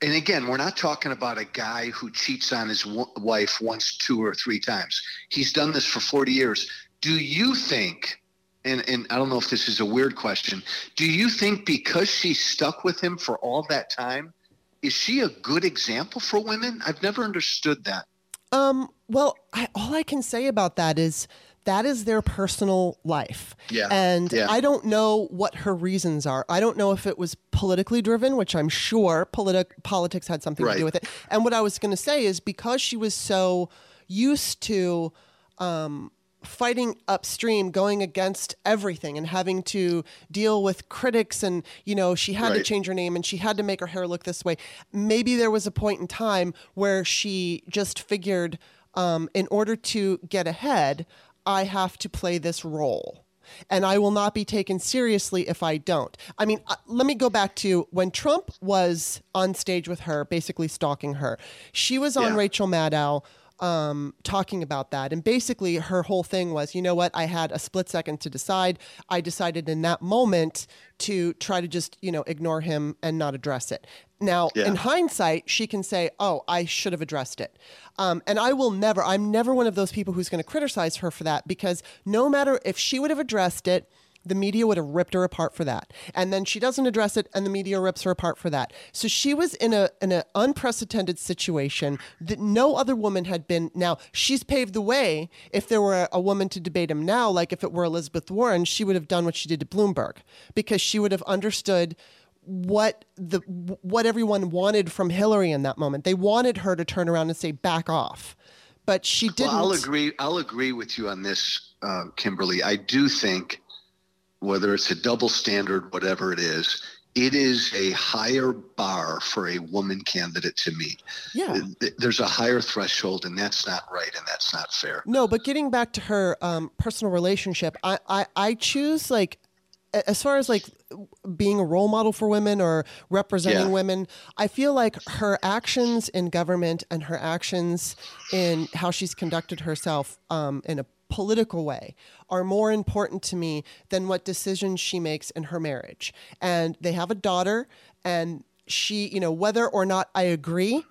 And again, we're not talking about a guy who cheats on his w- wife once, two, or three times. He's done this for 40 years. Do you think, and, and I don't know if this is a weird question, do you think because she stuck with him for all that time, is she a good example for women? I've never understood that. um well I, all i can say about that is that is their personal life Yeah, and yeah. i don't know what her reasons are i don't know if it was politically driven which i'm sure politi- politics had something to do with it and what i was going to say is because she was so used to um, fighting upstream, going against everything, and having to deal with critics. And, you know, she had to change her name and she had to make her hair look this way. Maybe there was a point in time where she just figured, um, in order to get ahead, I have to play this role. And I will not be taken seriously if I don't. I mean, uh, let me go back to when Trump was on stage with her, basically stalking her. She was on Yeah. Rachel Maddow um, talking about that. And basically, her whole thing was you know what? I had a split second to decide. I decided in that moment to try to just, you know, ignore him and not address it. Now, Yeah. in hindsight, she can say, oh, I should have addressed it. Um, and I will never, I'm never one of those people who's going to criticize her for that because no matter if she would have addressed it, the media would have ripped her apart for that. And then she doesn't address it and the media rips her apart for that. So she was in a in an unprecedented situation that no other woman had been. Now, she's paved the way. If there were a woman to debate him now, like if it were Elizabeth Warren, she would have done what she did to Bloomberg because she would have understood what the what everyone wanted from Hillary in that moment. They wanted her to turn around and say back off. But she didn't. Well, I'll agree. I'll agree with you on this, uh, Kimberley. I do think whether it's a double standard, whatever it is, it is a higher bar for a woman candidate to meet. Yeah. There's a higher threshold, and that's not right, and that's not fair. No, but getting back to her um, personal relationship, I, I, I choose like as far as like being a role model for women or representing Yeah. women, I feel like her actions in government and her actions in how she's conducted herself um, in a political way are more important to me than what decisions she makes in her marriage. And they have a daughter, and she, you know, whether or not I agree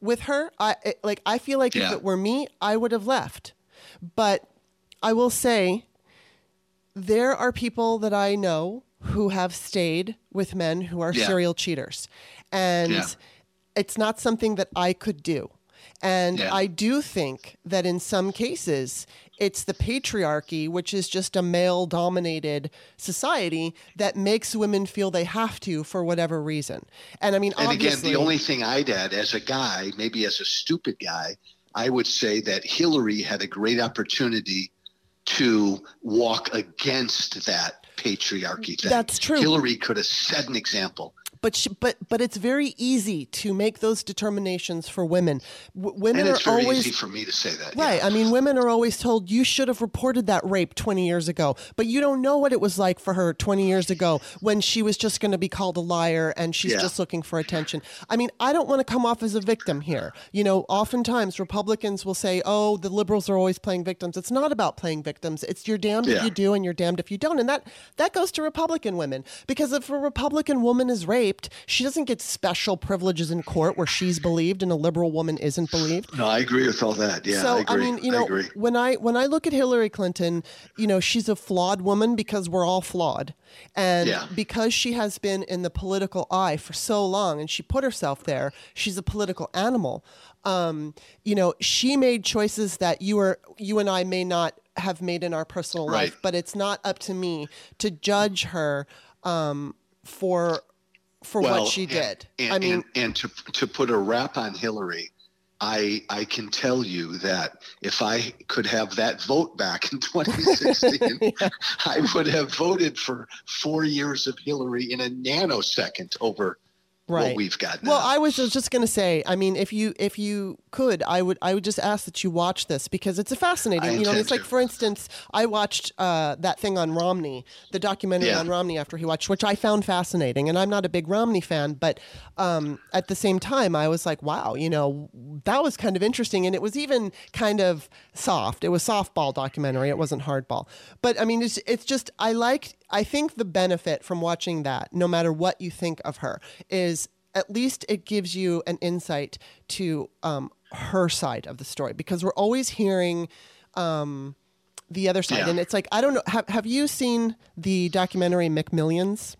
with her, I it, like I feel like if it were me, I would have left. But I will say there are people that I know who have stayed with men who are Yeah. serial cheaters. And Yeah. it's not something that I could do. And Yeah. I do think that in some cases, it's the patriarchy, which is just a male dominated society, that makes women feel they have to for whatever reason. And I mean, And again, the only thing I'd add as a guy, maybe as a stupid guy, I would say that Hillary had a great opportunity to walk against that patriarchy thing. That's true. Hillary could have set an example. But she, but but it's very easy to make those determinations for women. W- women And it's are very always easy for me to say that. Right. yeah. I mean, women are always told you should have reported that rape 20 years ago, but you don't know what it was like for her 20 years ago when she was just going to be called a liar and she's Yeah. just looking for attention. I mean, I don't want to come off as a victim here. You know, oftentimes Republicans will say, "Oh, the liberals are always playing victims." It's not about playing victims. It's you're damned if you do and you're damned if you don't. And that that goes to Republican women because if a Republican woman is raped, she doesn't get special privileges in court where she's believed and a liberal woman isn't believed. No, I agree with all that. Yeah, so I agree. mean, you know, agree. when I when I look at Hillary Clinton, you know, she's a flawed woman because we're all flawed, and Yeah. because she has been in the political eye for so long, and she put herself there, she's a political animal. Um, you know, she made choices that you or you and I may not have made in our personal Right. life, but it's not up to me to judge her um, for for what she and- did. And, I mean, and, and to to put a wrap on Hillary, I I can tell you that if I could have that vote back in 2016, I would have voted for four years of Hillary in a nanosecond over right. what we've got now. Well, I was just going to say, I mean, if you if you could, I would I would just ask that you watch this because it's a fascinating. I you know, it's like for instance, I watched uh, that thing on Romney, the documentary Yeah. on Romney after he watched, which I found fascinating. And I'm not a big Romney fan, but um, at the same time, I was like, wow, you know, that was kind of interesting, and it was even kind of soft. It was softball documentary. It wasn't hardball. But I mean, it's it's just I liked. I think the benefit from watching that, no matter what you think of her, is at least it gives you an insight to um, her side of the story because we're always hearing um, the other side, Yeah. and it's like I don't know. Have Have you seen the documentary McMillions?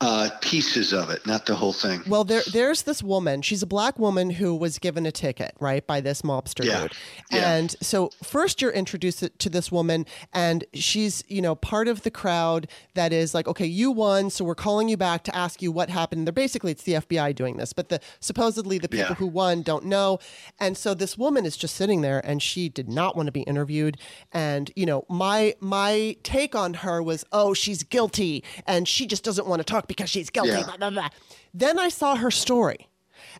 Uh, pieces of it, not the whole thing. Well, there, there's this woman. She's a black woman who was given a ticket, right, by this mobster Yeah. dude. Yeah. And so first you're introduced to this woman, and she's, you know, part of the crowd that is like, okay, you won, so we're calling you back to ask you what happened. They're basically it's the FBI doing this, but the supposedly the people Yeah. who won don't know. And so this woman is just sitting there, and she did not want to be interviewed. And you know, my my take on her was, oh, she's guilty, and she just doesn't want to talk because she's guilty. Yeah. Blah, blah, blah. Then I saw her story.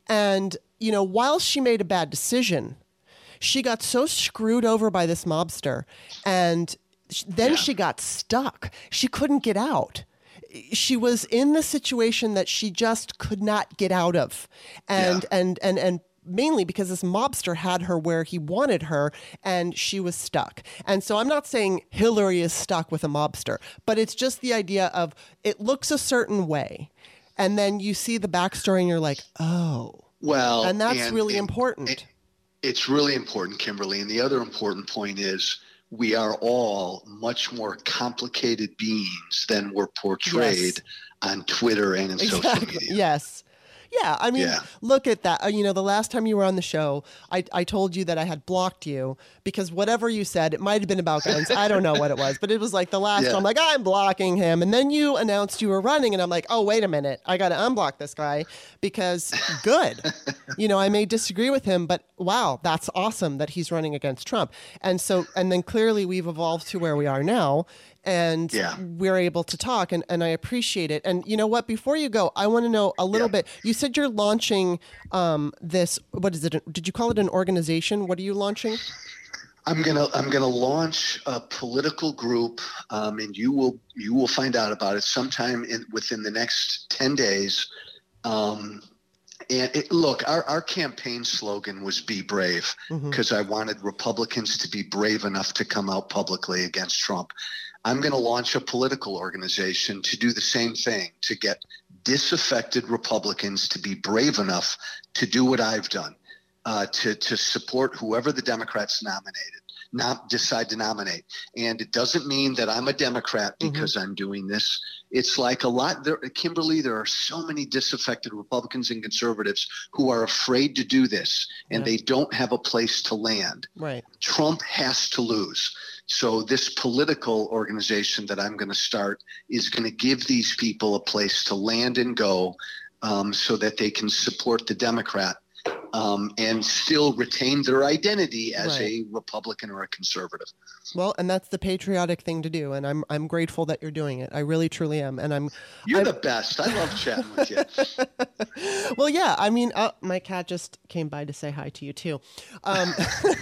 And, you know, while she made a bad decision, she got so screwed over by this mobster, and then Yeah. she got stuck. She couldn't get out. She was in the situation that she just could not get out of, and Yeah. and and and mainly because this mobster had her where he wanted her and she was stuck. And so I'm not saying Hillary is stuck with a mobster, but it's just the idea of it looks a certain way. And then you see the backstory and you're like, oh. Well, And that's really and- important. it- it's really important, Kimberley. And the other important point is we are all much more complicated beings than we're portrayed on Twitter and in social media. Yes. Yeah, I mean, Yeah. look at that. Uh, You know, the last time you were on the show, I, I told you that I had blocked you because whatever you said, it might have been about guns. I don't know what it was, but it was like the last Yeah. time, I'm like, I'm blocking him. And then you announced you were running, and I'm like, oh, wait a minute. I got to unblock this guy because good. you know, I may disagree with him, but wow, that's awesome that he's running against Trump. And so, and then clearly we've evolved to where we are now. And Yeah. we're able to talk and, and I appreciate it. And you know what? Before you go, I want to know a little Yeah. bit. You said you're launching um, this. What is it? Did you call it an organization? What are you launching? I'm gonna I'm gonna launch a political group, um, and you will you will find out about it sometime in within the next ten days. Um, and it, look, our, our campaign slogan was "Be brave" because I wanted Republicans to be brave enough to come out publicly against Trump. I'm going to launch a political organization to do the same thing to get disaffected Republicans to be brave enough to do what I've done, uh, to to support whoever the Democrats nominated, not decide to nominate. And it doesn't mean that I'm a Democrat because I'm doing this. It's like a lot there, Kimberley. There are so many disaffected Republicans and conservatives who are afraid to do this, and they don't have a place to land. Right. Trump has to lose. So this political organization that I'm going to start is going to give these people a place to land and go, um, so that they can support the Democrat um, and still retain their identity as Right. a Republican or a conservative. Well, and that's the patriotic thing to do, and I'm I'm grateful that you're doing it. I really truly am, and I'm. You're I'm- the best. I love chatting with you. Well, yeah. I mean, uh, my cat just came by to say hi to you too. Um,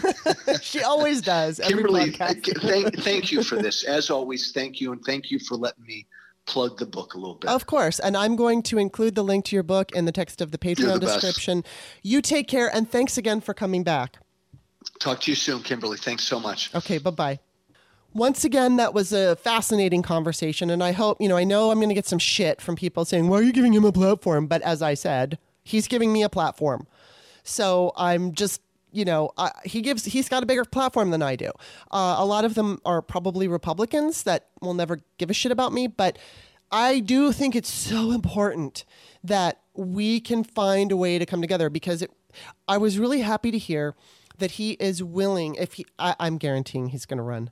she always does. Kimberley, thank, thank you for this. As always, thank you, and thank you for letting me plug the book a little bit. Of course. And I'm going to include the link to your book in the text of the Patreon the best. description. You take care and thanks again for coming back. Talk to you soon, Kimberley. Thanks so much. Okay, bye bye. Once again, that was a fascinating conversation. And I hope, you know, I know I'm going to get some shit from people saying, why are you giving him a platform? But as I said, he's giving me a platform. So I'm just, you know, uh, he gives, he's got a bigger platform than I do. Uh, a lot of them are probably Republicans that will never give a shit about me. But I do think it's so important that we can find a way to come together because it, I was really happy to hear that he is willing, if he, I, I'm guaranteeing he's going to run,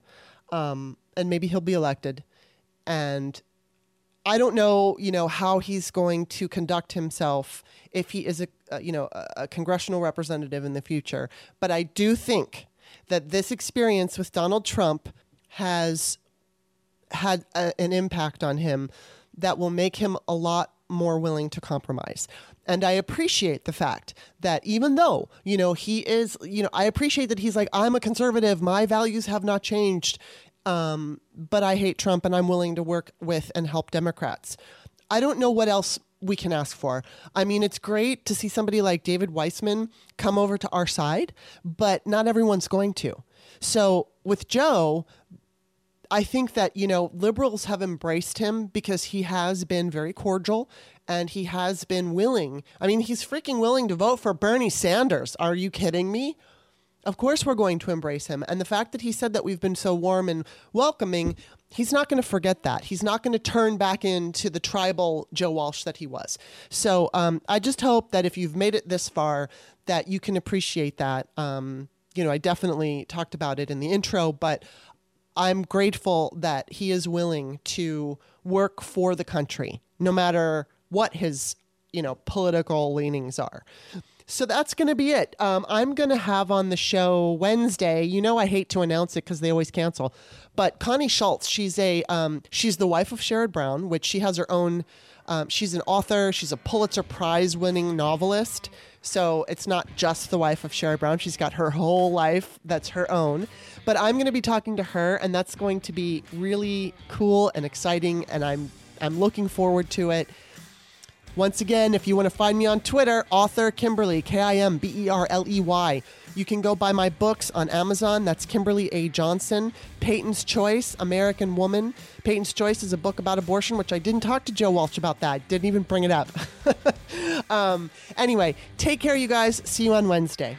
um, and maybe he'll be elected. And I don't know, you know, how he's going to conduct himself if he is a, a you know, a, a congressional representative in the future. But I do think that this experience with Donald Trump has had a, an impact on him that will make him a lot more willing to compromise. And I appreciate the fact that even though, you know, he is, you know, I appreciate that he's like, I'm a conservative, my values have not changed, um, but I hate Trump and I'm willing to work with and help Democrats. I don't know what else we can ask for. I mean, it's great to see somebody like David Weissman come over to our side, but not everyone's going to. So with Joe, I think that, you know, liberals have embraced him because he has been very cordial and he has been willing. I mean, he's freaking willing to vote for Bernie Sanders. Are you kidding me? Of course, we're going to embrace him. And the fact that he said that we've been so warm and welcoming, he's not going to forget that. He's not going to turn back into the tribal Joe Walsh that he was. So um, I just hope that if you've made it this far, that you can appreciate that. Um, you know, I definitely talked about it in the intro, but I'm grateful that he is willing to work for the country, no matter what his, you know, political leanings are. So that's going to be it. Um, I'm going to have on the show Wednesday. You know, I hate to announce it because they always cancel. But Connie Schultz, she's a um, she's the wife of Sherrod Brown, which she has her own. Um, she's an author. She's a Pulitzer Prize winning novelist. So it's not just the wife of Sherrod Brown. She's got her whole life that's her own. But I'm going to be talking to her, and that's going to be really cool and exciting, and I'm I'm looking forward to it. Once again, if you want to find me on Twitter, author Kimberley, K I M B E R L E Y. You can go buy my books on Amazon. That's Kimberley A. Johnson. Peyton's Choice, American Woman. Peyton's Choice is a book about abortion, which I didn't talk to Joe Walsh about that. Didn't even bring it up. um, anyway, take care, you guys. See you on Wednesday.